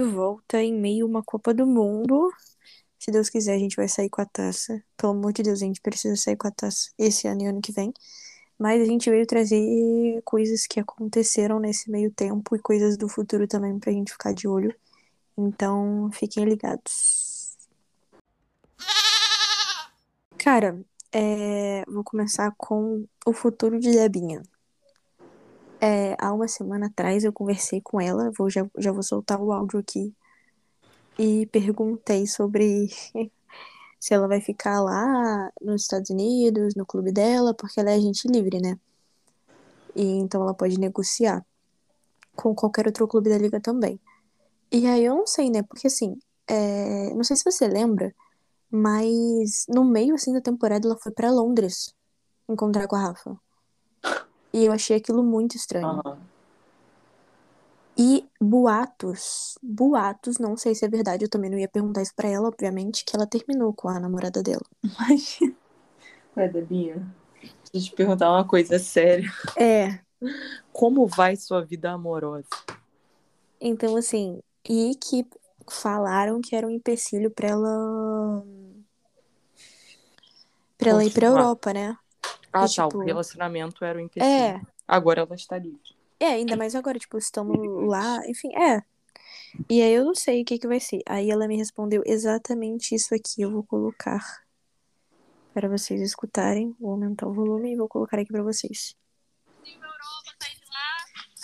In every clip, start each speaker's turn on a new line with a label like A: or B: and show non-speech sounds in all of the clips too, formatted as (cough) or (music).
A: volta em meio a uma Copa do Mundo. Se Deus quiser, a gente vai sair com a taça. Pelo amor de Deus, a gente precisa sair com a taça esse ano e ano que vem. Mas a gente veio trazer coisas que aconteceram nesse meio tempo e coisas do futuro também pra gente ficar de olho. Então, fiquem ligados. Cara, é, vou começar com o futuro de Debinha. É, há uma semana atrás eu conversei com ela, vou, já, já vou soltar o áudio aqui, e perguntei sobre (laughs) se ela vai ficar lá nos Estados Unidos, no clube dela, porque ela é agente livre, né? E então ela pode negociar com qualquer outro clube da liga também. E aí eu não sei, né? Porque assim, é, não sei se você lembra, mas no meio assim da temporada ela foi pra Londres encontrar com a Rafa. E eu achei aquilo muito estranho.
B: Aham.
A: E boatos, boatos, não sei se é verdade, eu também não ia perguntar isso pra ela, obviamente, que ela terminou com a namorada dela.
B: Imagina. Ué, Debinha, deixa eu te perguntar uma coisa séria.
A: É,
B: Como vai sua vida amorosa?
A: então assim, e que falaram que era um empecilho pra ela pra ela ir pra
B: Continuar.
A: Europa, né?
B: Ah,
A: E,
B: tá,
A: tipo,
B: o relacionamento era o empecilho.
A: É,
B: Agora ela está livre.
A: é, ainda mais agora, tipo, estamos lá, enfim, é. E aí eu não sei o que que vai ser. Aí ela me respondeu exatamente isso aqui, eu vou colocar para vocês escutarem, vou aumentar o volume e vou colocar aqui pra vocês.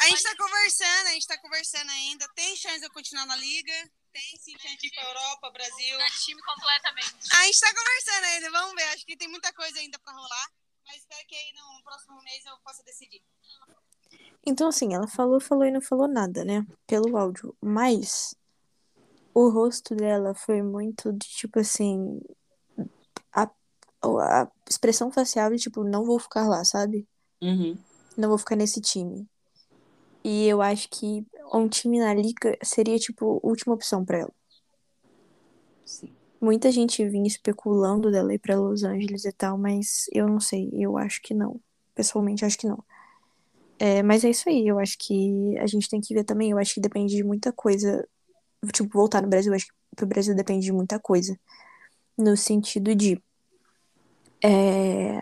C: A gente tá conversando, a gente tá conversando ainda. Tem chance de eu continuar na liga? Tem sim chance de ir pra Europa, Brasil.
D: time completamente.
C: A gente tá conversando ainda, vamos ver. Acho que tem muita coisa ainda pra rolar. Mas espero que aí no próximo mês eu possa decidir.
A: Então, assim, ela falou, falou e não falou nada, né? Pelo áudio. Mas o rosto dela foi muito de tipo assim. A, a expressão facial de tipo, não vou ficar lá, sabe?
B: Uhum.
A: Não vou ficar nesse time. E eu acho que um time na liga seria, tipo, a última opção pra ela.
B: Sim.
A: Muita gente vinha especulando dela ir pra Los Angeles e tal, mas eu não sei. Eu acho que não. Pessoalmente, acho que não. É, mas é isso aí. Eu acho que a gente tem que ver também. Eu acho que depende de muita coisa. Tipo, voltar no Brasil, eu acho que pro Brasil depende de muita coisa. No sentido de. É,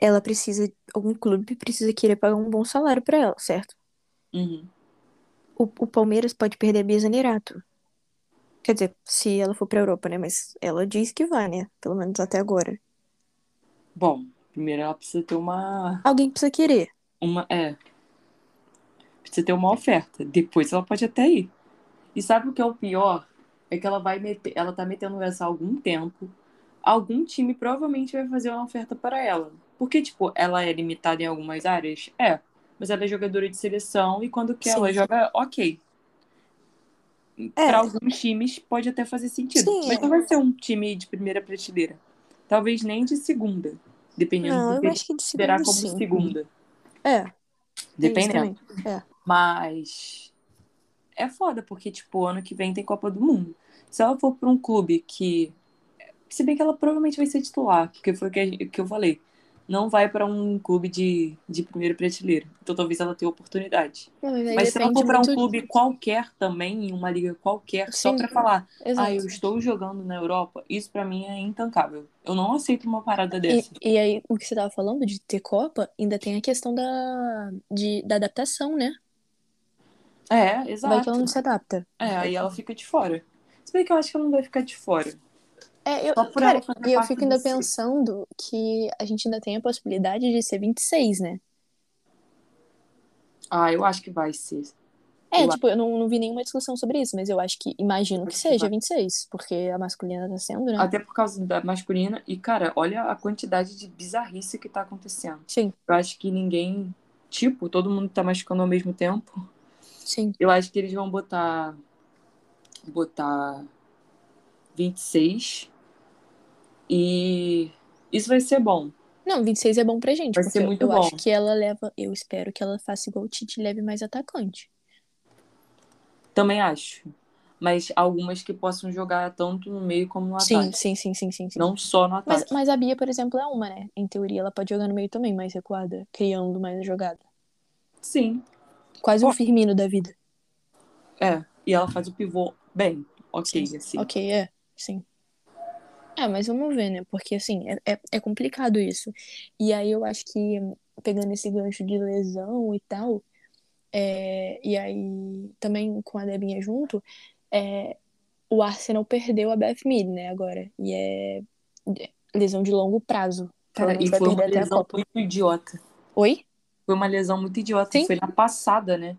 A: ela precisa. Algum clube precisa querer pagar um bom salário pra ela, certo?
B: Uhum.
A: O, o Palmeiras pode perder a Bia Zanerato. Quer dizer, se ela for pra Europa, né? Mas ela diz que vai, né? Pelo menos até agora.
B: Bom, primeiro ela precisa ter uma.
A: Alguém precisa querer.
B: uma é. Precisa ter uma oferta. Depois ela pode até ir. E sabe o que é o pior? É que ela vai meter. Ela tá metendo essa há algum tempo. Algum time provavelmente vai fazer uma oferta para ela. Porque, tipo, ela é limitada em algumas áreas? É. Mas ela é jogadora de seleção e quando quer
A: Sim.
B: ela joga ok.
A: É.
B: Para alguns times pode até fazer sentido.
A: Sim,
B: mas
A: é.
B: não vai ser um time de primeira prateleira. Talvez nem de segunda. Dependendo
A: Não,
B: do
A: eu
B: que
A: acho que de segunda
B: como
A: sim.
B: segunda.
A: É,
B: Dependendo.
A: É.
B: Mas é foda, porque, tipo, ano que vem tem Copa do Mundo. Se ela for pra um clube que. Se bem que ela provavelmente vai ser titular, porque foi o que, que eu falei. Não vai pra um clube de, de primeira prateleira. Então talvez ela tenha oportunidade.
A: Não, mas
B: Mas se ela for pra um clube qualquer também, em uma liga qualquer, só
A: Sim,
B: pra falar,
A: Exato.
B: ah, eu estou jogando na Europa, isso pra mim é intancável. Eu não aceito uma parada dessa.
A: E, e aí, o que você tava falando de ter Copa, ainda tem a questão da, de, da adaptação, né?
B: É,
A: Vai que
B: exato.
A: ela não se adapta.
B: É, aí ela fica de fora. Se bem que eu acho que ela não vai ficar de fora.
A: É, eu,
B: Só por
A: cara, e eu fico ainda pensando que a gente ainda tem a possibilidade de ser 26, né?
B: Ah, eu acho que vai ser.
A: É,
B: Eu
A: tipo, eu não, não vi nenhuma discussão sobre isso, mas eu acho que, imagino que
B: Acho que
A: seja
B: vai.
A: 26, porque a masculina tá sendo, né?
B: Até por causa da masculina. E, cara, olha a quantidade de bizarrice que tá acontecendo.
A: Sim.
B: Eu acho que ninguém tipo, todo mundo tá machucando ao mesmo tempo.
A: Sim.
B: Eu acho que eles vão botar. Botar 26. E isso vai ser bom.
A: Não, 26 é bom pra gente.
B: Vai ser muito
A: eu
B: bom.
A: acho que ela leva. Eu espero que ela faça igual o Tite leve mais atacante.
B: Também acho. Mas algumas que possam jogar tanto no meio como no
A: Sim,
B: ataque.
A: sim, sim, sim, sim, sim.
B: Não só no
A: Mas,
B: ataque.
A: mas a Bia, por exemplo, é uma, né? Em teoria, ela pode jogar no meio também, mais recuada, criando mais a jogada.
B: Sim.
A: Quase um. Firmino da vida.
B: É. E ela faz o pivô bem. Ok, assim.
A: Ok, é, sim. É, mas vamos ver, né? Porque, assim, é, é, é complicado isso. E aí eu acho que, pegando esse gancho de lesão e tal, é, e aí também com a Debinha junto, é, o Arsenal perdeu a Beth Mead, né, agora. E é lesão de longo prazo.
B: Cara, e foi uma lesão muito idiota.
A: Oi?
B: Foi uma lesão muito idiota.
A: Sim.
B: Foi na passada, né?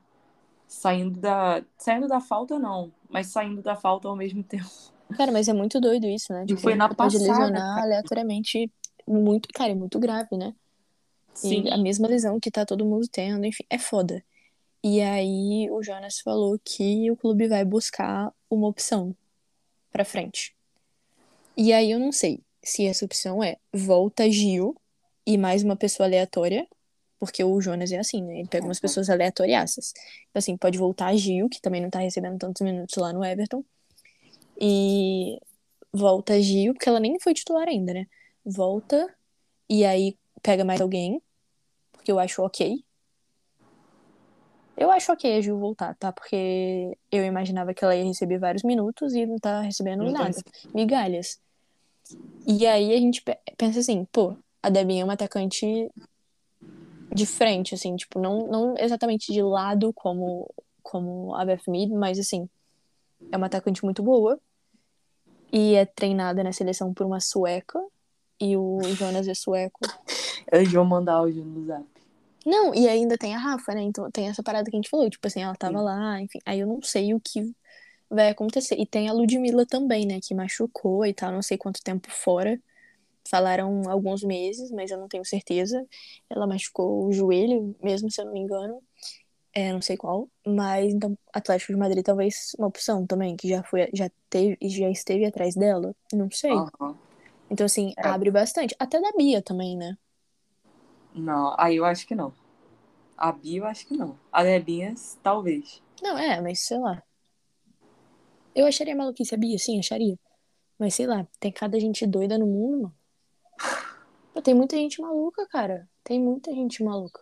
B: Saindo da. Saindo da falta, não. Mas saindo da falta ao mesmo (laughs) tempo.
A: Cara, mas é muito doido isso, né?
B: E foi na
A: pode
B: passada,
A: lesionar
B: cara.
A: aleatoriamente muito, cara, é muito grave, né?
B: Sim.
A: E a mesma lesão que tá todo mundo tendo, enfim, é foda. E aí o Jonas falou que o clube vai buscar uma opção pra frente. E aí eu não sei se essa opção é volta Gil e mais uma pessoa aleatória, porque o Jonas é assim, né? Ele pega umas pessoas aleatoriaças. Então, assim, pode voltar Gil, que também não tá recebendo tantos minutos lá no Everton. E volta Gil, porque ela nem foi titular ainda, né? Volta e aí pega mais alguém, porque eu acho ok. Eu acho ok a Gil voltar, tá? Porque eu imaginava que ela ia receber vários minutos e não tá recebendo
B: Não tá
A: nada. Migalhas. E aí a gente pe- pensa assim, pô, a Debinha é uma atacante de frente, assim, tipo, não, não exatamente de lado como, como a Beth Mead, mas assim, é uma atacante muito boa e é treinada na seleção por uma sueca e o Jonas é sueco. (laughs)
B: Eles vão mandar áudio no zap.
A: Não, e ainda tem a Rafa, né? Então tem essa parada que a gente falou, tipo assim, ela tava
B: Sim.
A: lá, enfim. Aí eu não sei o que vai acontecer. E tem a Ludmilla também, né? Que machucou e tal, não sei quanto tempo fora. Falaram alguns meses, mas eu não tenho certeza. Ela machucou o joelho, mesmo se eu não me engano. É, não sei qual. Mas então, Atlético de Madrid talvez uma opção também, que já foi, já teve, já esteve atrás dela. Não sei.
B: Aham.
A: Então, assim,
B: É.
A: abre bastante. Até da Bia também, né?
B: Não, aí eu acho que não. A Bia eu acho que não. A Debinha, talvez.
A: Não, é, mas sei lá. Eu acharia maluquice a Bia, sim, acharia. Mas sei lá, tem cada gente doida no mundo, mano. (laughs) Tem muita gente maluca, cara. Tem muita gente maluca.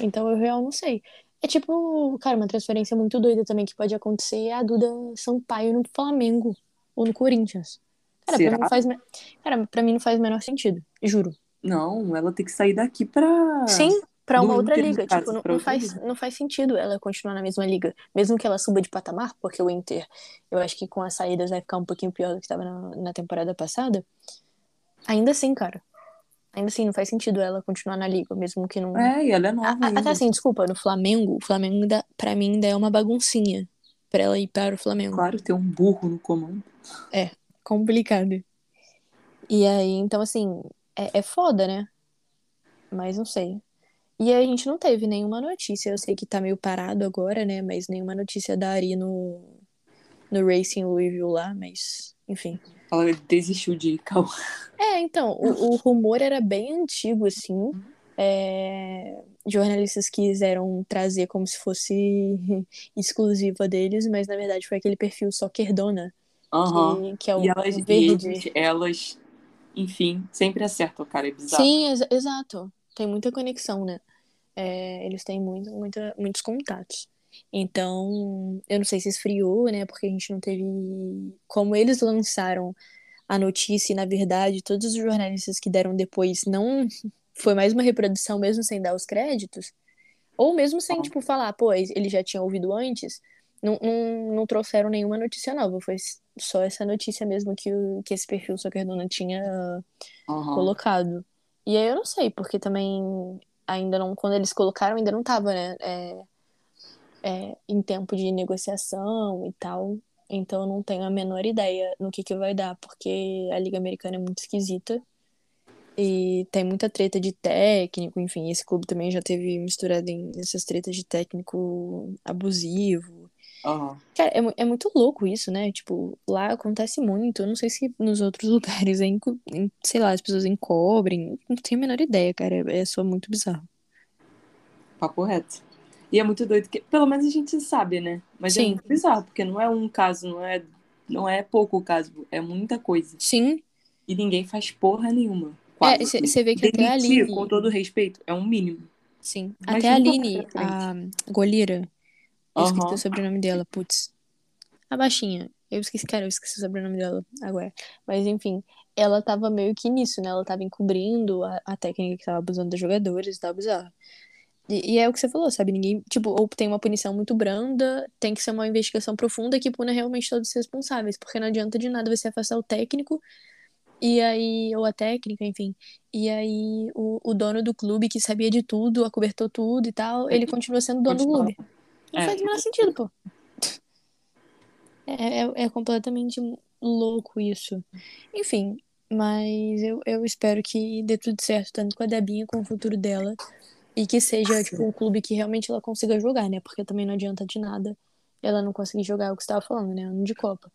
A: Então eu real não sei. É tipo, cara, uma transferência muito doida também que pode acontecer é a Duda Sampaio no Flamengo ou no Corinthians. Cara, pra mim não faz, cara, pra mim não faz o menor sentido, juro.
B: Não, ela tem que sair daqui pra.
A: Sim, pra uma
B: do
A: outra
B: Inter,
A: liga.
B: caso,
A: Tipo, não, não faz,
B: liga.
A: não faz sentido ela continuar na mesma liga. Mesmo que ela suba de patamar, porque o Inter, eu acho que com as saídas vai ficar um pouquinho pior do que estava na, na temporada passada. Ainda assim, cara. Ainda assim, não faz sentido ela continuar na liga, mesmo que não.
B: É, e ela é nova
A: a-. Até assim, desculpa, no Flamengo, o Flamengo ainda, pra mim ainda é uma baguncinha pra ela ir para o Flamengo.
B: Claro, tem um burro no comando.
A: complicado. E aí, então, assim, é, é foda, né? Mas não sei. E aí a gente não teve nenhuma notícia. Eu sei que tá meio parado agora, né? Mas nenhuma notícia da Ari no, no Racing Louisville lá, mas enfim.
B: Ela desistiu de. Calma.
A: É, então, o, o rumor era bem antigo, assim. É, jornalistas quiseram trazer como se fosse (laughs) exclusiva deles, mas na verdade foi aquele perfil Soccerdona,
B: Aham.
A: que, que é o
B: E elas,
A: verde.
B: eles, elas, enfim, sempre acertam, cara. É bizarro.
A: Sim, ex- exato. Tem muita conexão, né? É, eles têm muito, muita, muitos contatos. Então, eu não sei se esfriou, né? Porque a gente não teve. Como eles lançaram a notícia, e na verdade, todos os jornalistas que deram depois não. (laughs) Foi mais uma reprodução, mesmo sem dar os créditos. Ou mesmo sem, tipo, falar, pô, ele já tinha ouvido antes. Não, não, não trouxeram nenhuma notícia nova. Foi só essa notícia mesmo que, o, que esse perfil Socerdona tinha
B: Aham.
A: colocado. E aí eu não sei, porque também ainda não, quando eles colocaram, ainda não tava, né, é, é, em tempo de negociação e tal. Então eu não tenho a menor ideia no que que vai dar, porque a Liga Americana é muito esquisita. E tem muita treta de técnico, enfim, esse clube também já teve misturado em essas tretas de técnico abusivo.
B: Aham.
A: Cara, é, é muito louco isso, né? Tipo, lá acontece muito. Eu não sei se nos outros (laughs) lugares, é enco- em- sei lá, as pessoas encobrem. Não tenho a menor ideia, cara. É só muito bizarro.
B: Papo reto. E é muito doido que, pelo menos a gente sabe, né? Mas é
A: Sim.
B: muito bizarro, porque não é um caso, não é, não é pouco caso, é muita coisa.
A: Sim,
B: E ninguém faz porra nenhuma.
A: É,
B: Quase.
A: você vê que até a
B: Demitir,
A: Aline-
B: com todo respeito, é um mínimo.
A: sim.
B: Mas
A: Até a Aline, a goleira, eu esqueci
B: Aham.
A: o sobrenome dela, putz. A baixinha. Eu esqueci, cara, eu esqueci o sobrenome dela agora. Mas enfim, ela tava meio que nisso, né? Ela tava encobrindo a, a técnica que tava abusando dos jogadores tal, bizarro. E, e é o que você falou, sabe? Ninguém, tipo, ou tem uma punição muito branda, tem que ser uma investigação profunda que puna realmente todos os responsáveis, porque não adianta de nada você afastar o técnico e aí, ou a técnica, enfim. E aí o, o dono do clube que sabia de tudo, acobertou tudo e tal, ele continua sendo dono do clube. Não
B: É.
A: faz o menor sentido, pô. É, é, é completamente louco isso. Enfim, mas eu, eu espero que dê tudo certo, tanto com a Debinha como o futuro dela. E que seja,
B: Sim.
A: tipo, um clube que realmente ela consiga jogar, né? Porque também não adianta de nada ela não conseguir jogar é o que você tava falando, né? Ano de Copa.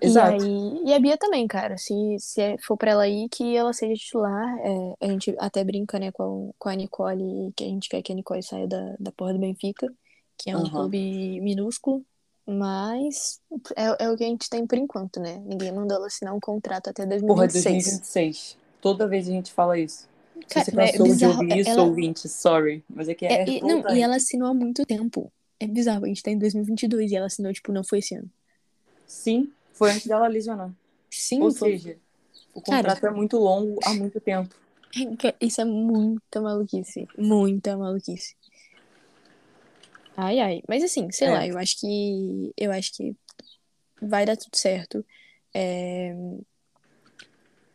B: Exato.
A: E aí, e a Bia também, cara. Se, se é- for pra ela ir, que ela seja titular. É, a gente até brinca, né, com, a- com a Nicole, que a gente quer que a Nicole saia da, da porra do Benfica, que é um
B: Aham.
A: clube minúsculo. Mas é, é o que a gente tem por enquanto, né? Ninguém mandou ela assinar um contrato até
B: Porra,
A: 2026.
B: 2026. Toda vez a gente fala isso. Se
A: Cara,
B: você
A: é
B: cansou de
A: bizarro.
B: ouvir isso,
A: Ela-
B: ouvinte, sorry. Mas é que é,
A: É, e, não, e ela assinou há muito tempo. É bizarro, a gente tá em 2022 e ela assinou, tipo, não foi esse ano.
B: Sim, foi antes dela lesionar.
A: Sim,
B: Ou
A: foi.
B: seja, o
A: Cara-
B: contrato é muito longo há muito tempo.
A: Isso é muita maluquice. Muita maluquice. Ai, ai. Mas assim, sei
B: É.
A: lá, eu acho que. Eu acho que vai dar tudo certo. É,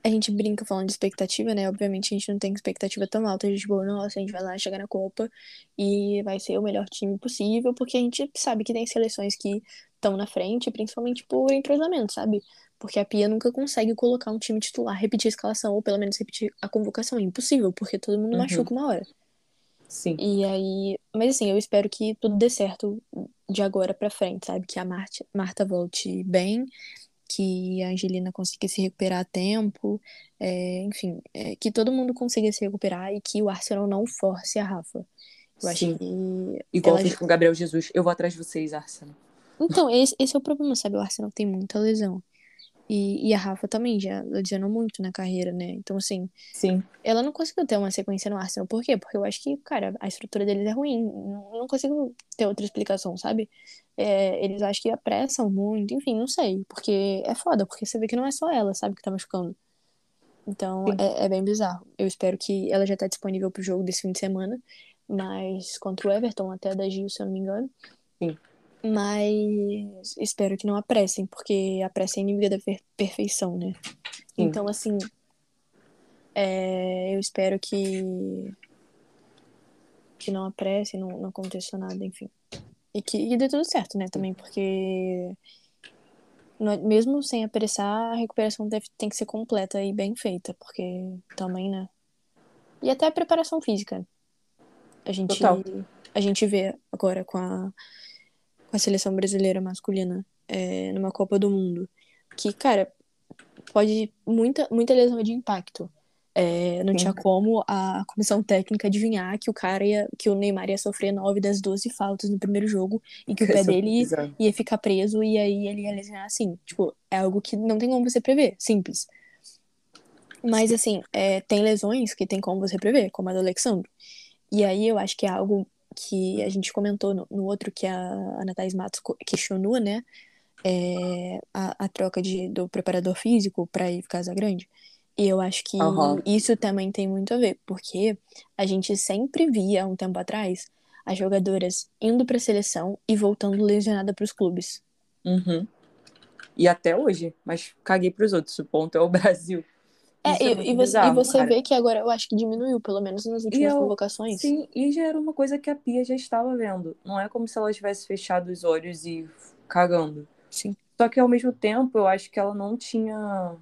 A: A gente brinca falando de expectativa, né? Obviamente a gente não tem expectativa tão alta de tipo, nossa, a gente vai lá chegar na Copa e vai ser o melhor time possível, porque a gente sabe que tem seleções que estão na frente, principalmente por entrosamento, sabe? Porque a Pia nunca consegue colocar um time titular, repetir a escalação, ou pelo menos repetir a convocação. É impossível, porque todo mundo
B: Uhum.
A: machuca uma hora.
B: Sim.
A: E aí. Mas assim, eu espero que tudo dê certo de agora pra frente, sabe? Que a Marta, Marta volte bem, que a Angelina consiga se recuperar a tempo, é, enfim, é, que todo mundo consiga se recuperar e que o Arsenal não force a Rafa. Eu acho que.
B: Igual
A: ela-
B: fez com o Gabriel Jesus. Eu vou atrás de vocês, Arsenal.
A: Então, esse, esse é o problema, sabe? O Arsenal tem muita lesão. E, e a Rafa também já lesionou muito na carreira, né? Então, assim,
B: Sim.
A: ela não conseguiu ter uma sequência no Arsenal. Por quê? Porque eu acho que, cara, a estrutura deles é ruim. Não, não consigo ter outra explicação, sabe? É, eles acham que apressam muito, enfim, não sei. Porque é foda, porque você vê que não é só ela, sabe, que tá machucando. Então, é, é bem bizarro. Eu espero que ela já tá disponível pro jogo desse fim de semana. Mas contra o Everton, até da Gil, se eu não me engano.
B: Sim.
A: Mas espero que não apressem, porque a pressa é inimiga da per- perfeição, né?
B: Sim.
A: Então, assim, é, eu espero que que não apresse, não, não aconteça nada, enfim. E que e dê tudo certo, né, também, porque não é- mesmo sem apressar, a recuperação deve, tem que ser completa e bem feita, porque também, né? E até a preparação física. A gente,
B: Total.
A: a gente vê agora com a, com a seleção brasileira masculina é, numa Copa do Mundo que, cara, pode muita, muita lesão de impacto. É, não
B: Sim.
A: tinha como a comissão técnica adivinhar que o cara ia, que o Neymar ia sofrer 9 das 12 faltas no primeiro jogo e que o pé
B: é
A: dele ia ficar preso e aí ele ia lesionar assim. Tipo, é algo que não tem como você prever, simples. Mas assim, é, tem lesões que tem como você prever, como a do Alexandre. E aí eu acho que é algo que a gente comentou no, no outro que a Ana Thaís Matos questionou, né? É, a, a troca de, do preparador físico para ir Casa Grande. E eu acho que
B: Aham.
A: isso também tem muito a ver, porque a gente sempre via, há um tempo atrás, as jogadoras indo para a seleção e voltando lesionada para os clubes.
B: Uhum. E até hoje, mas caguei pros outros. O ponto é o (laughs) Brasil.
A: É,
B: Isso
A: e,
B: muito
A: e você, e
B: bizarro,
A: você
B: cara.
A: vê que agora eu acho que diminuiu, pelo menos nas últimas
B: eu-
A: convocações.
B: Sim, e já era uma coisa que a Pia já estava vendo. Não é como se ela tivesse fechado os olhos e cagando.
A: Sim.
B: Só que ao mesmo tempo, eu acho que ela não tinha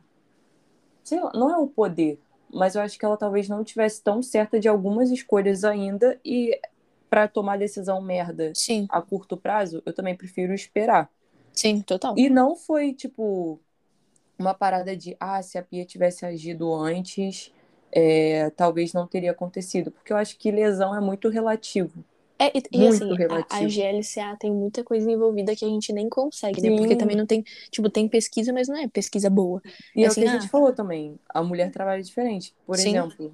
B: sei lá, não é o poder, mas eu acho que ela talvez não tivesse tão certa de algumas escolhas ainda e para tomar decisão merda
A: Sim,
B: a curto prazo, eu também prefiro esperar.
A: sim, total.
B: E não foi, tipo, uma parada de, ah, se a Pia tivesse agido antes, é, talvez não teria acontecido. Porque eu acho que lesão é muito relativo.
A: É, e, e
B: Muito
A: assim, a, a
B: relativo.
A: GLCA tem muita coisa envolvida que a gente nem consegue, né? Porque
B: Sim.
A: também não tem, tipo, tem pesquisa, mas não é pesquisa boa.
B: E é o
A: Assim,
B: que a
A: ah.
B: gente falou também. A mulher trabalha diferente. Por
A: Sim.
B: exemplo,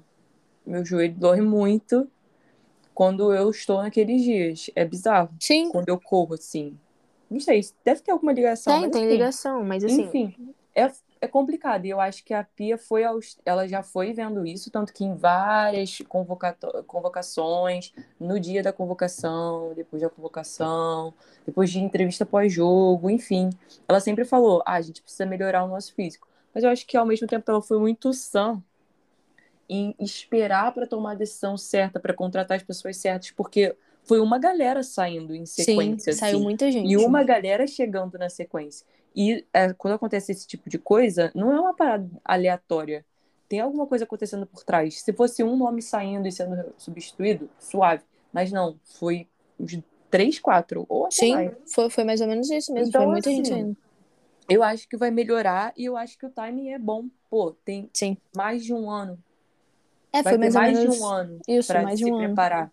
B: meu joelho dói muito quando eu estou naqueles dias. É bizarro.
A: Sim,
B: Quando eu corro, assim. Não sei, deve ter alguma ligação.
A: tem, tem ligação, mas assim,
B: Enfim, é, é complicado. E eu acho que a Pia foi aos, ela já foi vendo isso, tanto que em várias convocato- convocações, no dia da convocação, depois da convocação, depois de entrevista pós-jogo, enfim. Ela sempre falou: ah, a gente precisa melhorar o nosso físico. Mas eu acho que ao mesmo tempo ela foi muito sã em esperar para tomar a decisão certa, para contratar as pessoas certas, porque foi uma galera saindo em
A: sim,
B: sequência.
A: saiu
B: assim.
A: muita gente.
B: E uma galera chegando na sequência. E é, quando acontece esse tipo de coisa, não é uma parada aleatória. Tem alguma coisa acontecendo por trás. Se fosse um nome saindo e sendo substituído, suave. Mas não, foi uns três, quatro, ou até
A: Sim,
B: mais.
A: foi, foi mais ou menos isso mesmo,
B: Então,
A: foi muita gente
B: assim,
A: saindo.
B: Eu acho que vai melhorar e eu acho que o timing é bom. Pô, tem
A: Sim.
B: mais de um ano.
A: É,
B: Vai
A: foi mais ou
B: mais
A: menos
B: de um ano
A: isso,
B: para
A: mais
B: se
A: um ano. Uhum.
B: preparar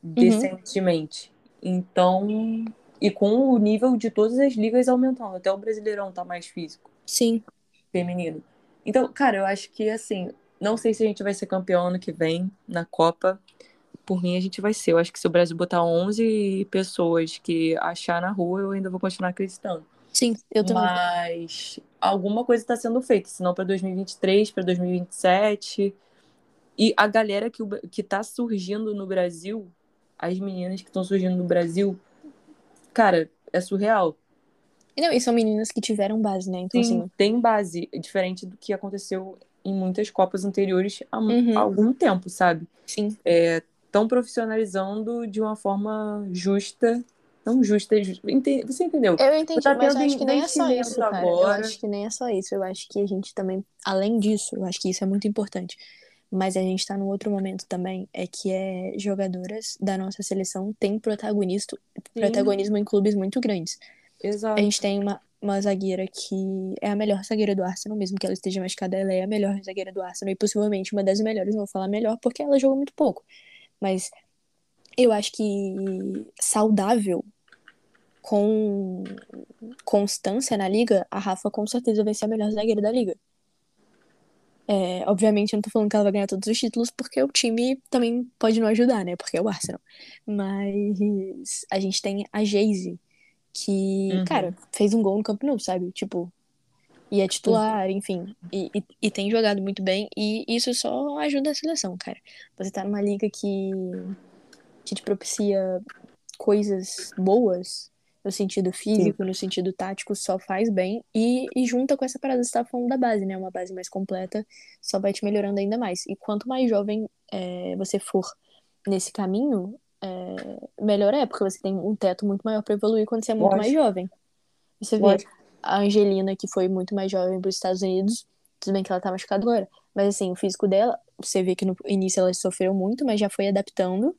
B: decentemente. Então, e com o nível de todas as ligas aumentando, até o Brasileirão tá mais físico,
A: Sim,
B: feminino. Então, cara, eu acho que assim, não sei se a gente vai ser campeão ano que vem na Copa. Por mim, a gente vai ser. Eu acho que se o Brasil botar 11 pessoas que achar na rua, eu ainda vou continuar acreditando.
A: sim, eu também.
B: Mas alguma coisa está sendo feita, senão para 2023, para 2027. E a galera que, que tá surgindo no Brasil, as meninas que estão surgindo no Brasil, cara, é surreal.
A: E Não, e são meninas que tiveram base, né? Então,
B: Sim,
A: assim,
B: tem base, diferente do que aconteceu em muitas Copas anteriores há
A: Uhum.
B: há algum tempo, sabe?
A: sim,
B: Estão profissionalizando de uma forma justa. Não justa, ju- ente- você entendeu?
A: eu entendi,
B: Tá
A: mas eu acho que nem é só isso, cara.
B: agora.
A: Eu acho que nem é só isso. Eu acho que a gente também, além disso, eu acho que isso é muito importante. Mas a gente tá num outro momento também, é que é jogadoras da nossa seleção têm protagonista, protagonismo em clubes muito grandes.
B: Exato.
A: A gente tem uma, uma zagueira que é a melhor zagueira do Arsenal, mesmo que ela esteja machucada, ela é a melhor zagueira do Arsenal e possivelmente uma das melhores, não vou falar melhor porque ela jogou muito pouco. Mas eu acho que saudável, com constância na liga, a Rafa com certeza vai ser a melhor zagueira da liga. É, obviamente, eu não tô falando que ela vai ganhar todos os títulos, porque o time também pode não ajudar, né? Porque é o Arsenal. Mas a gente tem a Jayce, que,
B: Uhum.
A: cara, fez um gol no Camp Nou, sabe? Tipo, e é titular, enfim. E, e, e tem jogado muito bem. E isso só ajuda a seleção, cara. Você tá numa liga que, que te propicia coisas boas, no sentido físico, no sentido tático, só faz bem. E, e junta com essa parada que você tá falando da base, né? Uma base mais completa, só vai te melhorando ainda mais. E quanto mais jovem é, você for nesse caminho, é, melhor é, porque você tem um teto muito maior pra evoluir quando você é muito mais
B: Lógico.
A: jovem. Você vê
B: Lógico.
A: a Angelina, que foi muito mais jovem para os Estados Unidos, tudo bem que ela tá machucada agora, mas assim, o físico dela, você vê que no início ela sofreu muito, mas já foi adaptando.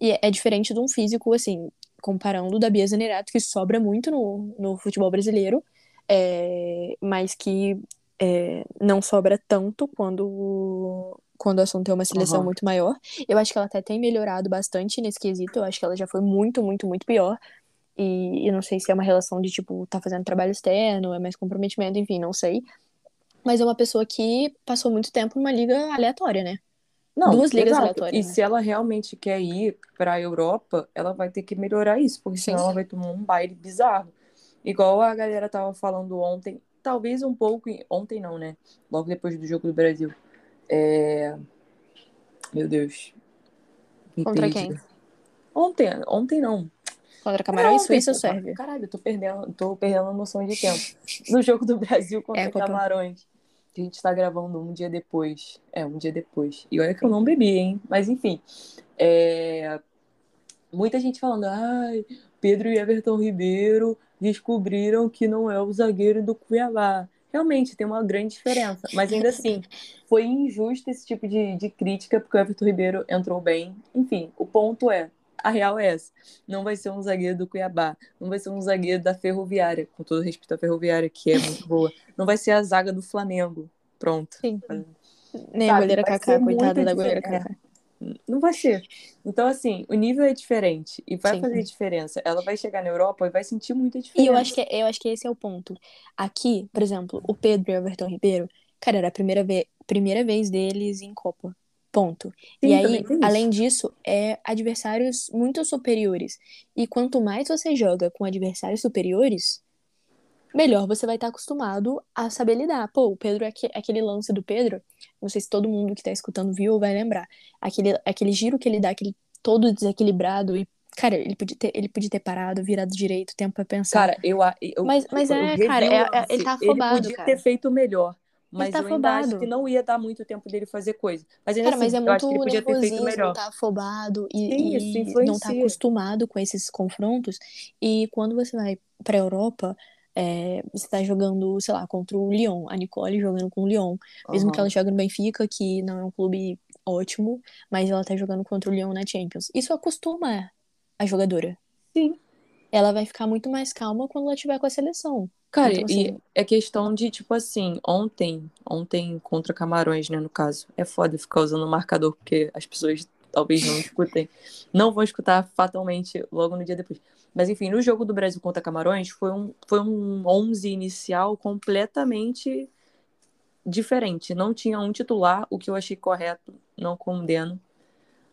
A: E é diferente de um físico, assim, comparando da Bia Zanerato, que sobra muito no, no futebol brasileiro, é, mas que é, não sobra tanto quando, quando o assunto é uma seleção
B: Aham.
A: muito maior. Eu acho que ela até tem melhorado bastante nesse quesito, eu acho que ela já foi muito, muito, muito pior. E eu não sei se é uma relação de, tipo, tá fazendo trabalho externo, é mais comprometimento, enfim, não sei. Mas é uma pessoa que passou muito tempo numa liga aleatória, né?
B: Não,
A: Duas ligas
B: exato.
A: aleatórias,
B: E
A: né?
B: se ela realmente quer ir para a Europa, ela vai ter que melhorar isso, porque
A: Sim.
B: senão ela vai tomar um baile bizarro. Igual a galera tava falando ontem, talvez um pouco, ontem não, né? Logo depois do jogo do Brasil. É... Meu Deus. Me
A: Contra
B: perdi.
A: quem?
B: Ontem, ontem não.
A: Contra Camarões,
B: Ontem,
A: Suíça ou Sérvia?
B: Caralho, eu tô perdendo, tô perdendo a noção de tempo. No jogo do Brasil contra
A: É.
B: Camarões. Que a gente tá gravando um dia depois. É, um dia depois. E olha que eu não bebi, hein? Mas enfim. É... Muita gente falando, ai, Pedro e Everton Ribeiro descobriram que não é o zagueiro do Cuiabá. Realmente tem uma grande diferença. Mas ainda assim, foi injusto esse tipo de, de crítica, porque o Everton Ribeiro entrou bem. Enfim, o ponto é: a real é essa. Não vai ser um zagueiro do Cuiabá. Não vai ser um zagueiro da Ferroviária, com todo respeito à Ferroviária, que é muito boa. Não vai ser a zaga do Flamengo. Pronto.
A: Sim. Nem a goleira
B: ser
A: coitada da goleira
B: diferente.
A: Kaká.
B: Não vai ser. Então, assim, o nível é diferente e vai
A: Sim.
B: fazer diferença. Ela vai chegar na Europa e vai sentir muita diferença.
A: E eu acho, que, eu acho que esse é o ponto. Aqui, por exemplo, o Pedro e o Everton Ribeiro, cara, era a primeira, ve primeira vez deles em Copa. Ponto.
B: Sim,
A: e aí, além disso, é adversários muito superiores. E quanto mais você joga com adversários superiores, melhor você vai estar acostumado a saber lidar. Pô, o Pedro, aque- aquele lance do Pedro, não sei se todo mundo que tá escutando viu ou vai lembrar. Aquele, aquele giro que ele dá, aquele todo desequilibrado e, cara, ele podia ter, ele podia ter parado, virado direito, tempo pra pensar.
B: Cara, eu, eu,
A: Mas- mas
B: eu
A: é, cara, é- é- ele tá afobado,
B: Ele podia
A: cara.
B: ter feito melhor. Mas
A: tá
B: eu ainda acho
A: afobado.
B: que não ia dar muito tempo dele fazer coisa. Mas ainda
A: Cara,
B: assim,
A: mas é
B: eu acho
A: muito
B: que ele podia ter feito melhor.
A: tá afobado e,
B: Sim, isso
A: não tá acostumado com esses confrontos. E quando você vai pra Europa, é, você tá jogando, sei lá, contra o Lyon, a Nicole jogando com o Lyon. Mesmo que
B: Aham.
A: ela jogue no Benfica, que não é um clube ótimo, mas ela tá jogando contra o Lyon na Champions. Isso acostuma a jogadora.
B: Sim.
A: Ela vai ficar muito mais calma quando ela estiver com a seleção.
B: Cara,
A: Então,
B: e
A: assim-
B: é questão de, tipo assim, ontem, ontem contra Camarões, né, no caso. É foda ficar usando o marcador, porque as pessoas talvez não escutem. Não vão escutar fatalmente logo no dia depois. Mas enfim, no jogo do Brasil contra Camarões, foi um, foi um 11 inicial completamente diferente. Não tinha um titular, o que eu achei correto, não condeno.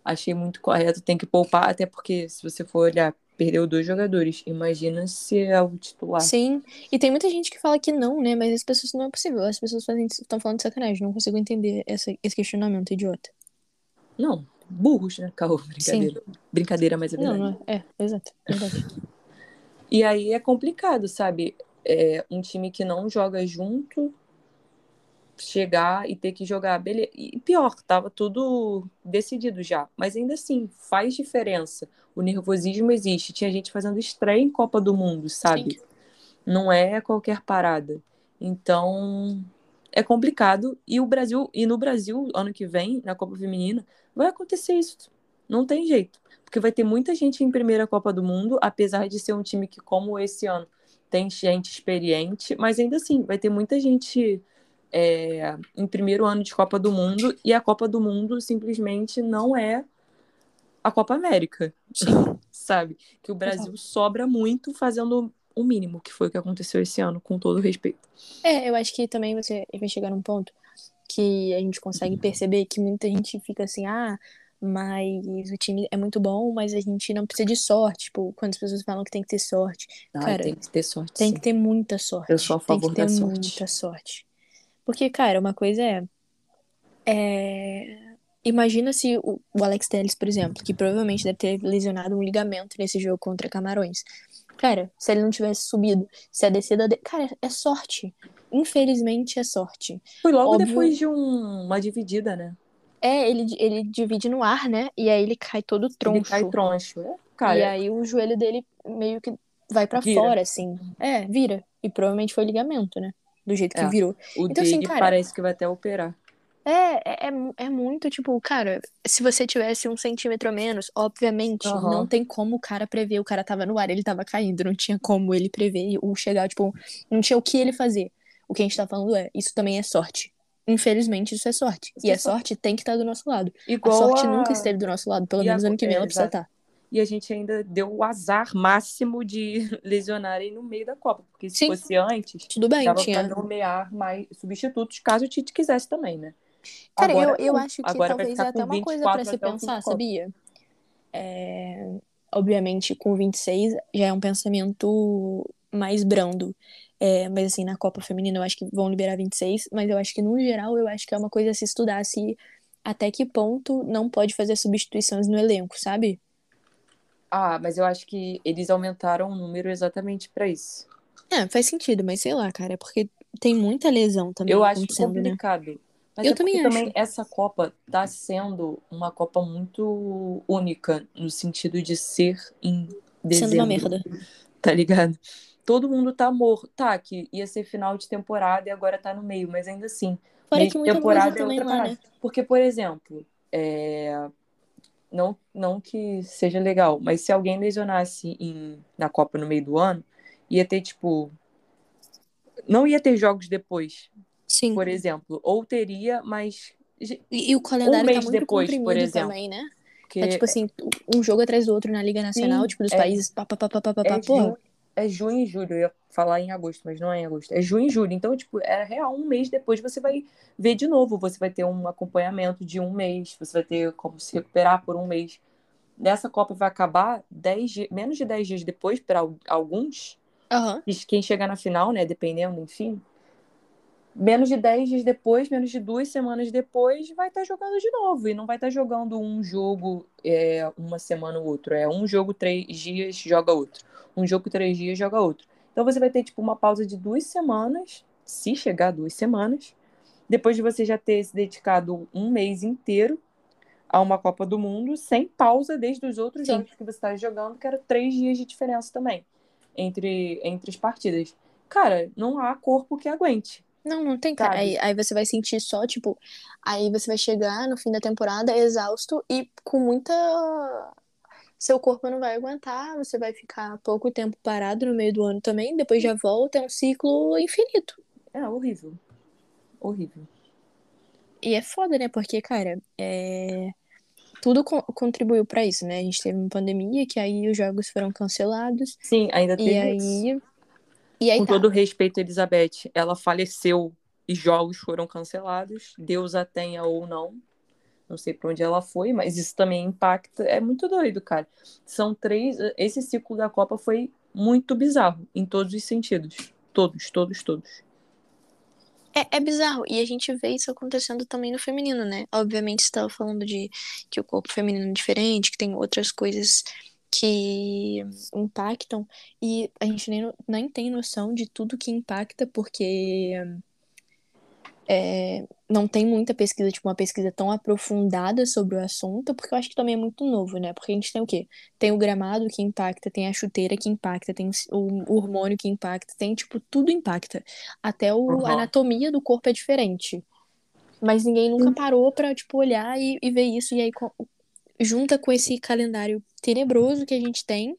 B: Achei muito correto, tem que poupar, até porque se você for olhar, perdeu dois jogadores. Imagina se é o titular.
A: Sim, e tem muita gente que fala que não, né? Mas as pessoas não é possível. As pessoas estão falando de sacanagem. Não consigo entender essa, esse questionamento idiota.
B: Não, burros, né, Caô? Brincadeira. Brincadeira, mas é
A: Não,
B: verdade.
A: não é. É, exato. Verdade. (laughs)
B: E aí é complicado, sabe? É, um time que não joga junto chegar e ter que jogar. Beleza. E pior, tava tudo decidido já. Mas ainda assim, faz diferença. O nervosismo existe. Tinha gente fazendo estreia em Copa do Mundo, sabe? Não é qualquer parada. Então, é complicado. E o Brasil, e no Brasil, ano que vem, na Copa Feminina, vai acontecer isso. Não tem jeito. Porque vai ter muita gente em primeira Copa do Mundo, apesar de ser um time que, como esse ano, tem gente experiente, mas ainda assim, vai ter muita gente é, em primeiro ano de Copa do Mundo, e a Copa do Mundo simplesmente não é a Copa América. (laughs) Sabe? Que o Brasil sobra muito fazendo o mínimo, que foi o que aconteceu esse ano, com todo respeito.
A: É, eu acho que também você vai chegar num ponto que a gente consegue perceber que muita gente fica assim, ah, mas o time é muito bom, mas a gente não precisa de sorte. Tipo, quando as pessoas falam que tem que ter sorte.
B: Ai,
A: Cara,
B: tem que ter sorte.
A: Tem
B: sim.
A: que ter muita sorte.
B: Eu sou a
A: Tem
B: favor
A: que ter
B: da sorte.
A: muita sorte. Porque, cara, uma coisa é. é, Imagina se o, o Alex Telles, por exemplo, que provavelmente deve ter lesionado um ligamento nesse jogo contra Camarões. Cara, se ele não tivesse subido, se a descida. De... Cara, é sorte. Infelizmente é sorte.
B: Foi logo
A: Óbvio-
B: depois de um- uma dividida, né?
A: É, ele, ele divide no ar, né? E aí ele cai todo
B: Ele
A: troncho.
B: cai troncho. É,
A: E
B: cara,
A: aí o joelho dele meio que vai pra
B: Vira.
A: fora, assim. É, vira. E provavelmente foi ligamento, né? Do jeito que
B: É.
A: virou.
B: o
A: então, assim, cara-
B: parece que vai até operar.
A: É, é, é, é muito, tipo, cara, se você tivesse um centímetro a menos, obviamente,
B: Aham.
A: não tem como o cara prever. O cara tava no ar, ele tava caindo, não tinha como ele prever ou chegar, tipo, não tinha o que ele fazer. O que a gente tá falando é, isso também é sorte. Infelizmente, isso é sorte.
B: Isso
A: e
B: é
A: a sorte tem que estar do nosso lado. A
B: Igual
A: sorte
B: a-
A: nunca esteve do nosso lado, pelo
B: E a-
A: menos ano que vem
B: é,
A: ela precisa
B: exato.
A: estar.
B: E a gente ainda deu o azar máximo de (laughs) lesionarem no meio da Copa. Porque se
A: Sim.
B: fosse antes,
A: Tudo bem,
B: dava
A: tinha.
B: pra nomear mais substitutos, caso o Tite quisesse também, né?
A: Cara,
B: Agora
A: eu, eu acho que
B: Agora
A: talvez é até uma coisa
B: 24
A: se pensar, sabia? É, obviamente, com 26 já é um pensamento mais brando. É, mas assim, na Copa Feminina eu acho que vão liberar 26, mas eu acho que no geral eu acho que é uma coisa a se estudar se até que ponto não pode fazer substituições no elenco, sabe?
B: Ah, mas eu acho que eles aumentaram o número exatamente pra isso.
A: É, faz sentido, mas sei lá, cara, é porque tem muita lesão também
B: Eu acho
A: né?
B: complicado. Mas
A: Eu
B: é
A: também acho.
B: também essa Copa tá sendo uma Copa muito única, no sentido de ser em
A: Sendo uma
B: dezembro.
A: merda. (laughs)
B: tá ligado? todo mundo tá morto. Tá, que ia ser final de temporada e agora tá no meio, mas ainda assim.
A: Fora que muita
B: temporada é outra
A: lá, né?
B: Porque, por exemplo, é, não, não que seja legal, mas se alguém lesionasse em, na Copa no meio do ano, ia ter, tipo. Não ia ter jogos depois,
A: Sim.
B: por exemplo. Ou teria, mas.
A: E, e o calendário
B: mês
A: tá muito
B: depois, por exemplo.
A: também, né?
B: Porque
A: É tipo assim, um jogo atrás do outro na Liga Nacional,
B: Sim,
A: tipo, dos
B: é-
A: países, pá, pá, pá, pá, pá, pá,
B: é,
A: porra.
B: É junho e julho. Eu ia falar em agosto, mas não é em agosto. É junho e julho. Então, tipo, é real. Um mês depois você vai ver de novo. Você vai ter um acompanhamento de um mês. Você vai ter como se recuperar por um mês. Nessa Copa vai acabar 10 di- menos de 10 dias depois, para alguns. E Quem chegar na final, né? Dependendo, enfim. Menos de 10 dias depois, menos de duas semanas depois, vai estar jogando de novo. E não vai estar jogando um jogo é, uma semana ou outro. É um jogo três dias, joga outro. Um jogo três dias, joga outro. Então você vai ter tipo uma pausa de duas semanas, se chegar a duas semanas, depois de você já ter se dedicado um mês inteiro a uma Copa do Mundo, sem pausa desde os outros
A: Sim.
B: jogos que você estava jogando, que era três dias de diferença também entre, entre as partidas. Cara, não há corpo que aguente.
A: Não, não tem, cara. Aí, aí você vai sentir só, tipo, aí você vai chegar no fim da temporada exausto e com muita. Seu corpo não vai aguentar, você vai ficar pouco tempo parado no meio do ano também, depois já volta, é um ciclo infinito.
B: É horrível. Horrível.
A: E é foda, né? Porque, cara, é... tudo co- contribuiu pra isso, né? A gente teve uma pandemia, que aí os jogos foram cancelados,
B: Sim, ainda teve
A: e
B: isso.
A: E aí
B: Com
A: tá.
B: todo respeito, Elizabeth, ela faleceu e jogos foram cancelados. Deus a tenha ou não. Não sei pra onde ela foi, mas isso também impacta. É muito doido, cara. São três. Esse ciclo da Copa foi muito bizarro, em todos os sentidos. Todos, todos, todos.
A: É, é bizarro. E a gente vê isso acontecendo também no feminino, né? Obviamente, você tava falando de que o corpo feminino é diferente, que tem outras coisas que impactam. E a gente nem, nem tem noção de tudo que impacta, porque é, não tem muita pesquisa, tipo, uma pesquisa tão aprofundada sobre o assunto, porque eu acho que também é muito novo, né? Porque a gente tem o quê? Tem o gramado que impacta, tem a chuteira que impacta, tem o hormônio que impacta, tem, tipo, tudo impacta. Até o,
B: Uhum.
A: a anatomia do corpo é diferente. Mas ninguém nunca parou pra, tipo, olhar e, e ver isso. E aí, junta com esse calendário tenebroso que a gente tem,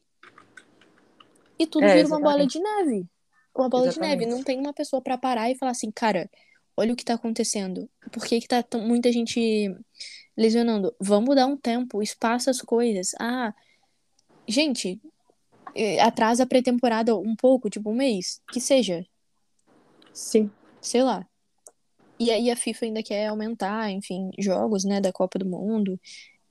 A: e tudo
B: É,
A: vira uma bola
B: exatamente.
A: de neve. Uma bola de neve.
B: Exatamente.
A: Não tem uma pessoa pra parar e falar assim, cara, olha o que tá acontecendo. Por que que tá muita gente lesionando? Vamos dar um tempo, espaça as coisas. Ah, gente, eh, atrasa a pré-temporada um pouco, tipo um mês, que seja,
B: Sim.
A: sei lá. E aí a FIFA ainda quer aumentar, enfim, jogos, né, da Copa do Mundo.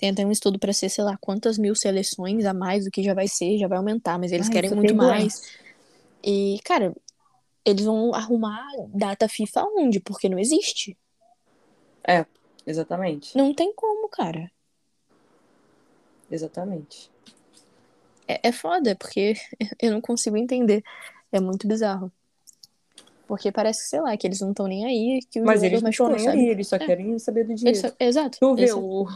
A: Tem até um estudo pra ser, sei lá, quantas mil seleções a mais do que já vai ser, já vai aumentar, mas eles
B: Ai,
A: querem
B: só
A: muito mais. E, cara, eles vão arrumar data FIFA onde? Porque não existe.
B: Exatamente.
A: Não tem como, cara.
B: Exatamente.
A: É, é foda, porque (laughs) eu não consigo entender. É muito bizarro. Porque parece, sei lá, que eles não estão nem aí, que o
B: Mas eles não estão nem aí, eles só
A: É.
B: querem saber do dinheiro.
A: só- Exato.
B: Tu vê
A: Esse-
B: o,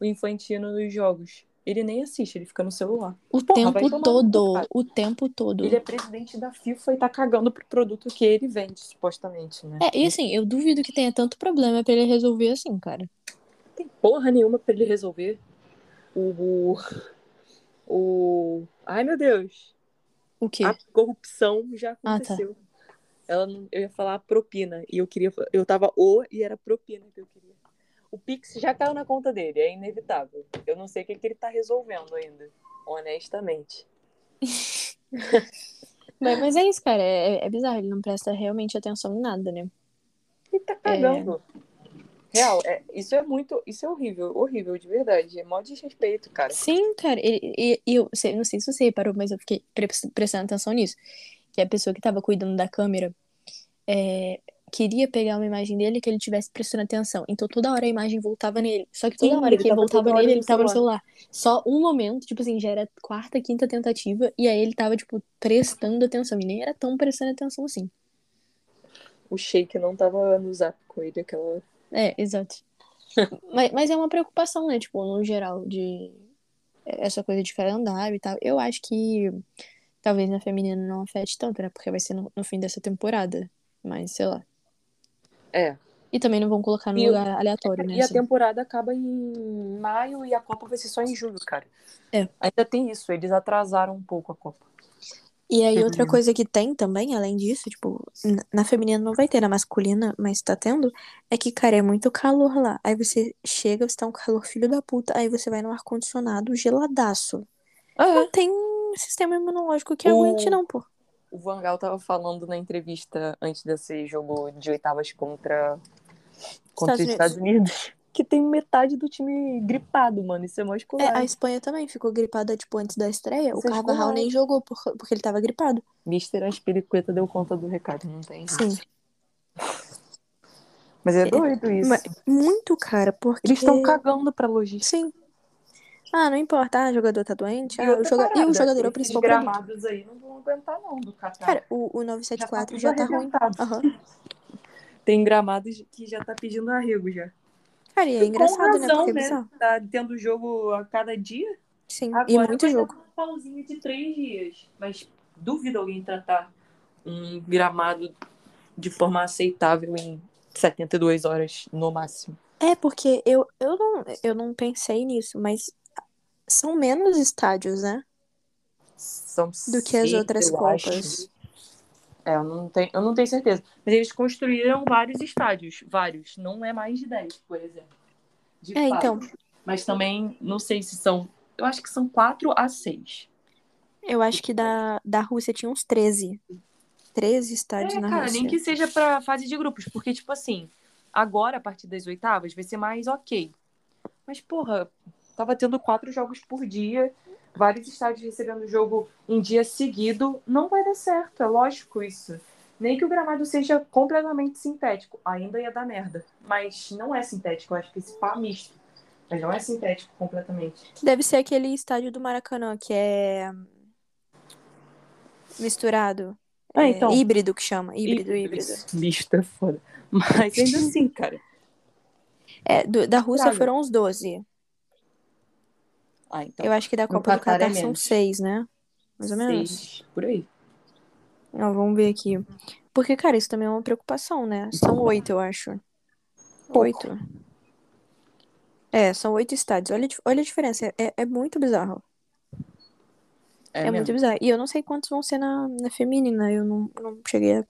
B: o Infantino nos jogos. Ele nem assiste, ele fica no celular.
A: O
B: Porra,
A: tempo todo.
B: cara.
A: O tempo todo.
B: Ele é presidente da FIFA e tá cagando pro produto que ele vende, supostamente, né?
A: É, e assim, eu duvido que tenha tanto problema pra ele resolver assim, cara.
B: Não tem porra nenhuma pra ele resolver. O. O. o- Ai, meu Deus.
A: O quê?
B: A corrupção já
A: Ah, tá.
B: aconteceu. Ela eu ia falar propina. E eu queria. Eu tava o e era propina que eu queria. O Pix já caiu na conta dele, é inevitável. Eu não sei o que, que ele tá resolvendo ainda. Honestamente. (laughs)
A: Mas, mas é isso, cara. É, é bizarro. Ele não presta realmente atenção em nada, né?
B: Ele tá cagando. Real, é, isso é muito. Isso é horrível, horrível, de verdade. É mó desrespeito, cara.
A: Sim, cara. E, eu não sei se você reparou, mas eu fiquei pre- prestando atenção nisso. Que a pessoa que tava cuidando da câmera é, queria pegar uma imagem dele que ele tivesse prestando atenção. Então toda hora a imagem voltava nele. Só que toda
B: Sim,
A: hora que voltava nele, ele tava no celular. Só um momento, tipo assim, já era quarta, quinta tentativa, e aí ele tava, tipo, prestando atenção. E nem era tão prestando atenção assim.
B: O Sheik não tava no zap com ele aquela hora.
A: É, exato. (laughs) mas, mas é uma preocupação, né? Tipo, no geral, de essa coisa de calendário e tal. Eu acho que Talvez na feminina não afete tanto, né? Porque vai ser no, no fim dessa temporada. Mas, sei lá.
B: É.
A: E também não vão colocar no
B: E-
A: lugar aleatório, né?
B: E a
A: assim.
B: temporada acaba em maio e a Copa vai ser só em julho, cara.
A: É.
B: Ainda tem isso, eles atrasaram um pouco a Copa.
A: E aí, outra
B: Uhum.
A: coisa que tem também, além disso, tipo, na- na feminina não vai ter, na masculina, mas tá tendo, é que, cara, é muito calor lá. Aí você chega, você tá um calor filho da puta, aí você vai no ar-condicionado geladaço. Não tem um sistema imunológico que
B: O-
A: aguente, não, pô.
B: O Vangal tava falando na entrevista antes desse jogo de oitavas contra, contra
A: Estados
B: os Estados Unidos (laughs) que tem metade do time gripado, mano. Isso é
A: É,
B: escolar.
A: a Espanha também ficou gripada, tipo, antes da estreia. O
B: é
A: Carvajal nem jogou por- porque ele tava gripado.
B: Mister Aspiricueta deu conta do recado, não tem?
A: Sim.
B: Mas é doido isso.
A: Mas muito, cara, porque...
B: Eles estão cagando pra logística.
A: Sim. Ah, não importa. Ah, o jogador tá doente.
B: E
A: Ah, o,
B: outra
A: joga... e o jogador é o principal
B: gramados aí não vão aguentar não do Catar.
A: Cara, o, o 974 já
B: Já
A: tá,
B: tá tudo
A: ruim. Aham. (laughs)
B: Tem gramados que já tá pedindo arrego já.
A: Cara, e é
B: E
A: engraçado, né?
B: razão,
A: é
B: né?
A: bizarro.
B: Tá tendo jogo a cada dia.
A: Sim,
B: Agora
A: e muito jogo.
B: um pauzinho de três dias. Mas duvido alguém tratar um gramado de forma aceitável em 72 horas no máximo.
A: É, porque eu, eu, não, eu não pensei nisso, mas são menos estádios, né?
B: São
A: Do que as outras Copas.
B: acho. É, eu não, tenho, eu não tenho certeza. Mas eles construíram vários estádios. Vários. Não é mais de 10, por exemplo. De
A: É,
B: fato.
A: então,
B: Mas também, não sei se são. Eu acho que são 4 a 6.
A: eu acho que da, da Rússia tinha uns 13. 13 estádios
B: É,
A: na
B: cara,
A: Rússia.
B: nem que seja pra fase de grupos. Porque, tipo assim, agora, a partir das oitavas, vai ser mais ok. Mas, porra, tava tendo quatro jogos por dia, vários estádios recebendo jogo em dia seguido. Não vai dar certo, é lógico isso. Nem que o gramado seja completamente sintético. Ainda ia dar merda. Mas não é sintético, eu acho que esse pá é misto. Mas não é sintético completamente.
A: Deve ser aquele estádio do Maracanã, que é misturado.
B: Ah,
A: É,
B: então.
A: híbrido que chama. Híbrido, híbrido.
B: Misto é foda. Mas ainda assim, cara.
A: É, do- da Rússia
B: Praga.
A: foram uns 12.
B: Ah, então.
A: Eu acho que da Copa do
B: Catar é
A: são. 6, né? Mais ou menos.
B: Seis, por aí.
A: Ó, vamos ver aqui. Porque, cara, isso também é uma preocupação, né? São oito, eu acho.
B: Pouco.
A: Oito. É, são oito estádios. Olha, olha a diferença. É, é muito bizarro.
B: É,
A: É, muito bizarro. E eu não sei quantos vão ser na, na feminina. Eu não, não cheguei a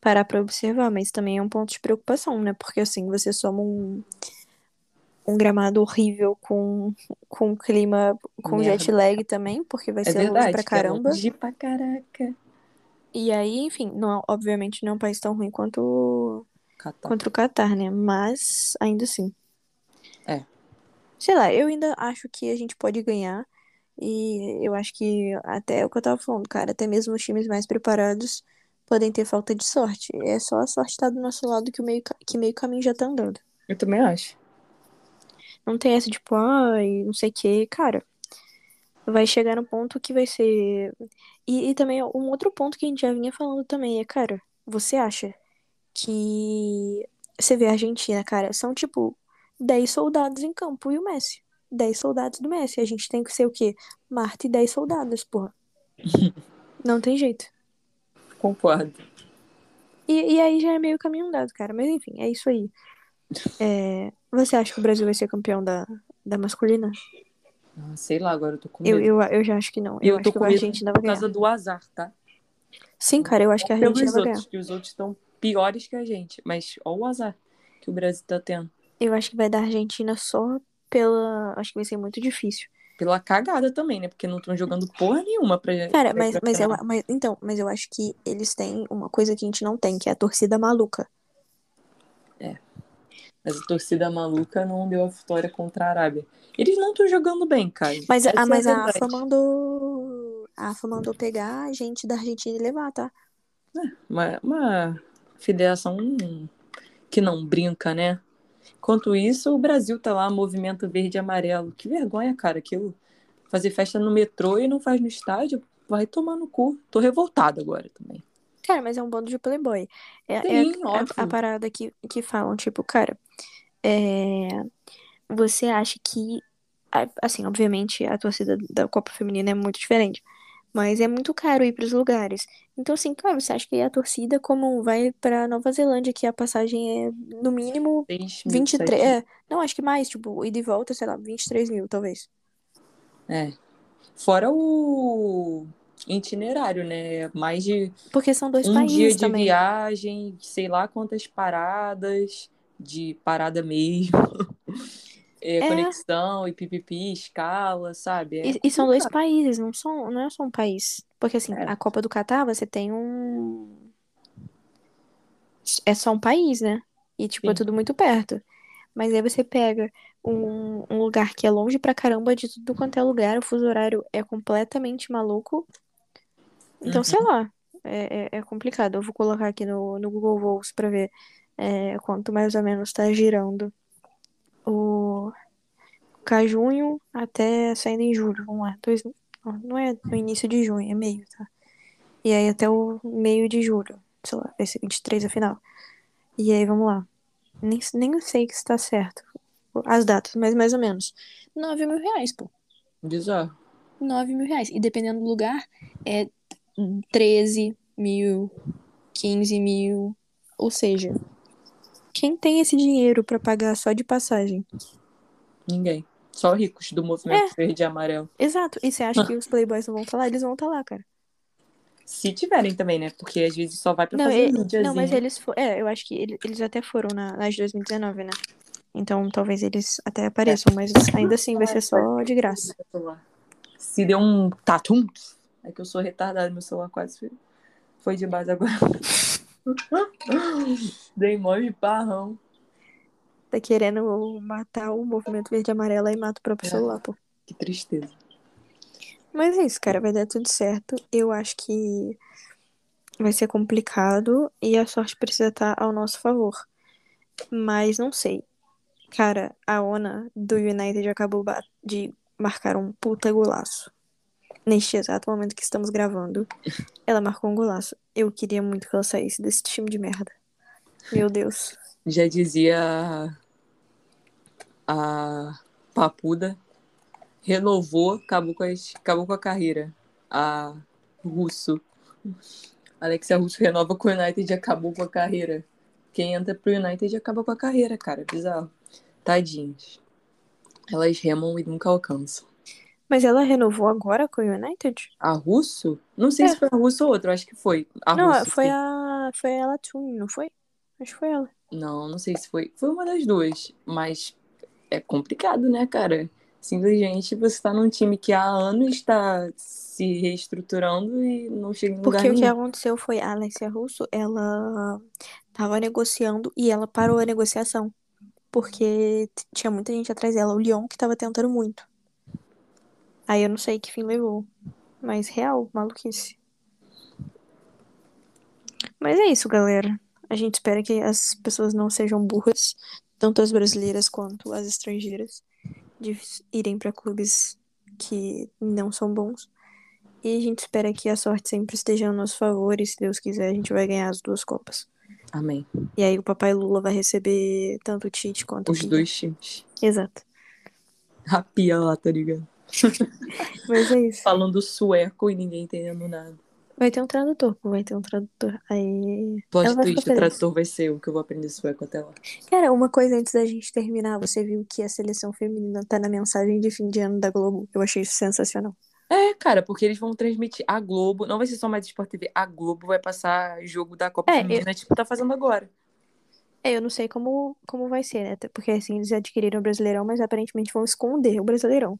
A: parar pra observar, mas também é um ponto de preocupação, né? Porque assim, você soma um, um gramado horrível com, com clima, com
B: Merda.
A: jet lag também, porque vai
B: É
A: ser longe
B: verdade.
A: pra
B: que é
A: caramba.
B: longe pra caraca.
A: E aí, enfim, não, obviamente não é um país tão ruim quanto,
B: Catar.
A: contra o Catar, né? Mas ainda assim.
B: É.
A: Sei lá, eu ainda acho que a gente pode ganhar. E eu acho que até é o que eu tava falando, cara, até mesmo os times mais preparados podem ter falta de sorte. É só a sorte estar do nosso lado que o meio, que meio caminho já tá andando.
B: Eu também acho.
A: Não tem essa tipo, ai, não sei o quê. Cara, vai chegar no ponto que vai ser. E, e também um outro ponto que a gente já vinha falando também é, cara, você acha que. Você vê a Argentina, cara, são tipo 10 soldados em campo e o Messi. 10 soldados do Messi. A gente tem que ser o quê? Marta e 10 soldados, porra. (laughs) Não tem jeito.
B: Concordo.
A: E, e aí já é meio caminho andado, cara. Mas enfim, é isso aí. É, Você acha que o Brasil vai ser campeão da, da masculina?
B: Ah, sei lá, agora eu tô com
A: Eu,
B: medo.
A: eu, eu já acho que não. Eu,
B: eu
A: acho
B: tô
A: que
B: com
A: a Argentina vai
B: por causa
A: ganhar.
B: do azar, tá?
A: Sim, cara, eu acho que a Argentina vai ganhar.
B: outros, que os outros estão piores que a gente. Mas olha o azar que o Brasil tá tendo.
A: Eu acho que vai dar Argentina só pela. Acho que vai ser muito difícil.
B: Pela cagada também, né? Porque não estão jogando porra nenhuma pra.
A: Cara,
B: pra
A: mas,
B: pra
A: mas, eu, mas então, mas eu acho que eles têm uma coisa que a gente não tem, que é a torcida maluca.
B: Mas a torcida maluca não deu a vitória contra a Arábia. Eles não estão jogando bem, cara.
A: Mas,
B: Essa
A: a,
B: é
A: mas a
B: verdade.
A: AFA mandou. A AFA mandou pegar a gente da Argentina e levar, tá?
B: Uma, uma federação que não brinca, né? Enquanto isso, o Brasil tá lá, movimento verde e amarelo. Que vergonha, cara, aquilo. Fazer festa no metrô e não faz no estádio, vai tomar no cu. Tô revoltada agora também.
A: Cara, mas é um bando de playboy. É, é
B: Sim,
A: a,
B: óbvio.
A: a parada que, que falam, tipo, cara, é, você acha que. a- Assim, obviamente, a torcida da Copa Feminina é muito diferente. Mas é muito caro ir pros lugares. Então, assim, claro, você acha que a torcida, como vai pra Nova Zelândia, que a passagem é no mínimo
B: 6
A: 23. É, não, acho que mais, tipo, ida e volta, sei lá, 23 mil, talvez.
B: É. Fora o itinerário, né? Mais de
A: Porque são dois
B: um
A: países
B: dia de
A: também.
B: viagem, sei lá quantas paradas, de parada mesmo. (laughs) É,
A: É.
B: conexão e pipipi, escala, sabe? É
A: E, e são dois países, não são, não é só um país. Porque assim,
B: É.
A: a Copa do Catar, você tem um. É só um país, né? E tipo, é
B: Sim.
A: tudo muito perto. Mas aí você pega um, um lugar que é longe pra caramba de tudo quanto é lugar, o fuso horário é completamente maluco. Então,
B: Uhum.
A: sei lá, é, é, é complicado. Eu vou colocar aqui no, no Google Voos pra ver é, quanto mais ou menos tá girando o cá junho até saindo em julho. Vamos lá. Dois, não, é no início de junho, é meio, tá? E aí até o meio de julho. Sei lá, vai ser 23 a final. E aí, vamos lá. Nem, nem sei que está certo. As datas, mas mais ou menos. 9 mil reais, pô.
B: Bizarro.
A: 9 mil reais. E dependendo do lugar, é 13 mil, 15 mil. Ou seja, quem tem esse dinheiro pra pagar só de passagem?
B: Ninguém. Só ricos do movimento verde e amarelo.
A: Exato. E você acha que os playboys não vão estar lá? Eles vão estar lá, cara.
B: Se tiverem também, né? Porque às vezes só vai pra
A: Não,
B: fazer
A: e-
B: mídiazinho.
A: não, mas eles foram. É, eu acho que ele- eles até foram na, nas de 2019, né? Então talvez eles até apareçam, mas ainda assim vai ser só de graça.
B: Se deu um tatum, é que eu sou retardado, meu celular quase foi, foi de base agora. (laughs) Dei mó de barrão.
A: Tá querendo matar o movimento verde e amarelo e mata o próprio
B: É.
A: celular, pô.
B: Que tristeza.
A: Mas é isso, cara, vai dar tudo certo. Eu acho que vai ser complicado e a sorte precisa estar ao nosso favor. Mas não sei. Cara, a Ona do United acabou de marcar um puta golaço. Neste exato momento que estamos gravando, ela marcou um golaço. Eu queria muito que ela saísse desse time de merda. Meu Deus.
B: Já dizia a, Papuda, renovou, acabou com, as- acabou com a carreira. A Russo. Alexia Russo renova com o United e acabou com a carreira. Quem entra pro United acaba com a carreira, cara. Bizarro. Tadinhas. Elas remam e nunca alcançam.
A: Mas ela renovou agora com o United?
B: A Russo? Não sei
A: É.
B: se foi a Russo ou outra, acho que foi. A
A: não,
B: Russo,
A: foi
B: sim.
A: a. Foi ela Tune, não foi? Acho que foi ela.
B: Não, não sei se foi. Foi uma das duas. Mas é complicado, né, cara? Simplesmente você tá num time que há anos está se reestruturando e não chega em lugar
A: Porque o que
B: nenhum.
A: aconteceu foi a Alessia Russo, ela tava negociando e ela parou a negociação. Porque tinha muita gente atrás dela. O Lyon que tava tentando muito. Aí eu não sei que fim levou. Mas real, maluquice. Mas é isso, galera. A gente espera que as pessoas não sejam burras, tanto as brasileiras quanto as estrangeiras, de irem pra clubes que não são bons. E a gente espera que a sorte sempre esteja a nosso favor e, se Deus quiser, a gente vai ganhar as duas Copas.
B: Amém.
A: E aí o papai Lula vai receber tanto o Tite quanto o
B: Os dois times.
A: Exato.
B: A pia lá, tá ligado?
A: Mas é isso.
B: Falando sueco e ninguém entendendo nada.
A: Vai ter um tradutor, vai ter um tradutor. Aí.
B: Plot twist, o tradutor vai ser eu que eu vou aprender sueco até lá.
A: Cara, uma coisa antes da gente terminar, você viu que a seleção feminina tá na mensagem de fim de ano da Globo. Eu achei isso sensacional.
B: É, cara, porque eles vão transmitir a Globo. Não vai ser só mais Sport TV. A Globo vai passar jogo da Copa
A: É,
B: Feminina, tipo, tá fazendo agora.
A: É, eu não sei como, como vai ser, né? Porque assim, eles adquiriram o Brasileirão, mas aparentemente vão esconder o Brasileirão.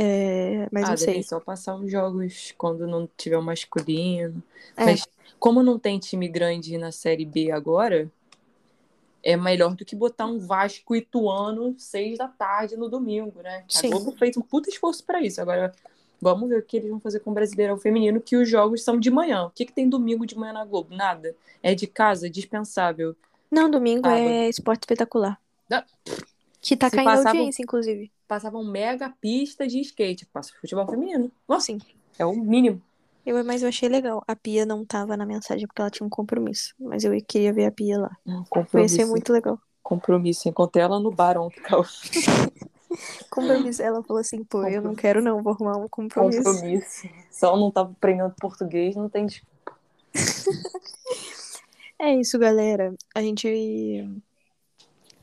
A: É, mas
B: ah,
A: não sei.
B: só passar uns jogos quando não tiver o masculino.
A: É.
B: Mas como não tem time grande na Série B agora, é melhor do que botar um Vasco Ituano seis da tarde no domingo, né?
A: Sim.
B: A Globo fez um puta esforço pra isso. Agora, vamos ver o que eles vão fazer com o Brasileirão Feminino, que os jogos são de manhã. O que, que tem domingo de manhã na Globo? Nada. É de casa, dispensável.
A: Não, domingo
B: Sábado.
A: é esporte espetacular.
B: Não.
A: Que tá
B: Se
A: caindo
B: passava-
A: audiência, inclusive.
B: Passava um mega pista de skate. Passa futebol feminino. Nossa,
A: Sim.
B: é o mínimo.
A: Eu, mas eu achei legal. A Pia não tava na mensagem porque ela tinha um compromisso. Mas eu queria ver a Pia lá. Vai
B: Compromisso.
A: ser muito legal.
B: Compromisso. Encontrei ela no bar ontem. (laughs)
A: Compromisso. Ela falou assim, pô, eu não quero não, vou arrumar um compromisso.
B: Compromisso. Só não tá aprendendo português, não tem desculpa. (laughs)
A: É isso, galera. A gente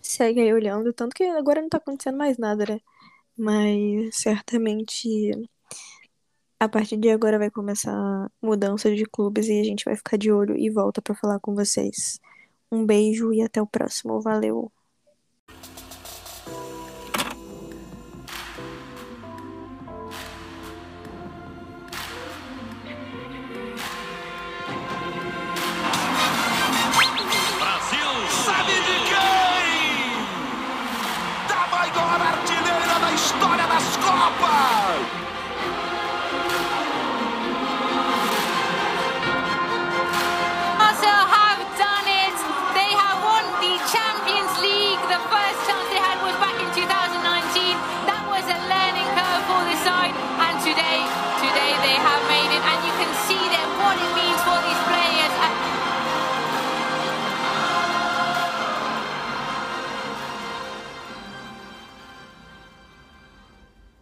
A: segue aí olhando, tanto que agora não tá acontecendo mais nada, né? Mas certamente a partir de agora vai começar mudança de clubes e a gente vai ficar de olho e volta pra falar com vocês. Um beijo e até o próximo. Valeu!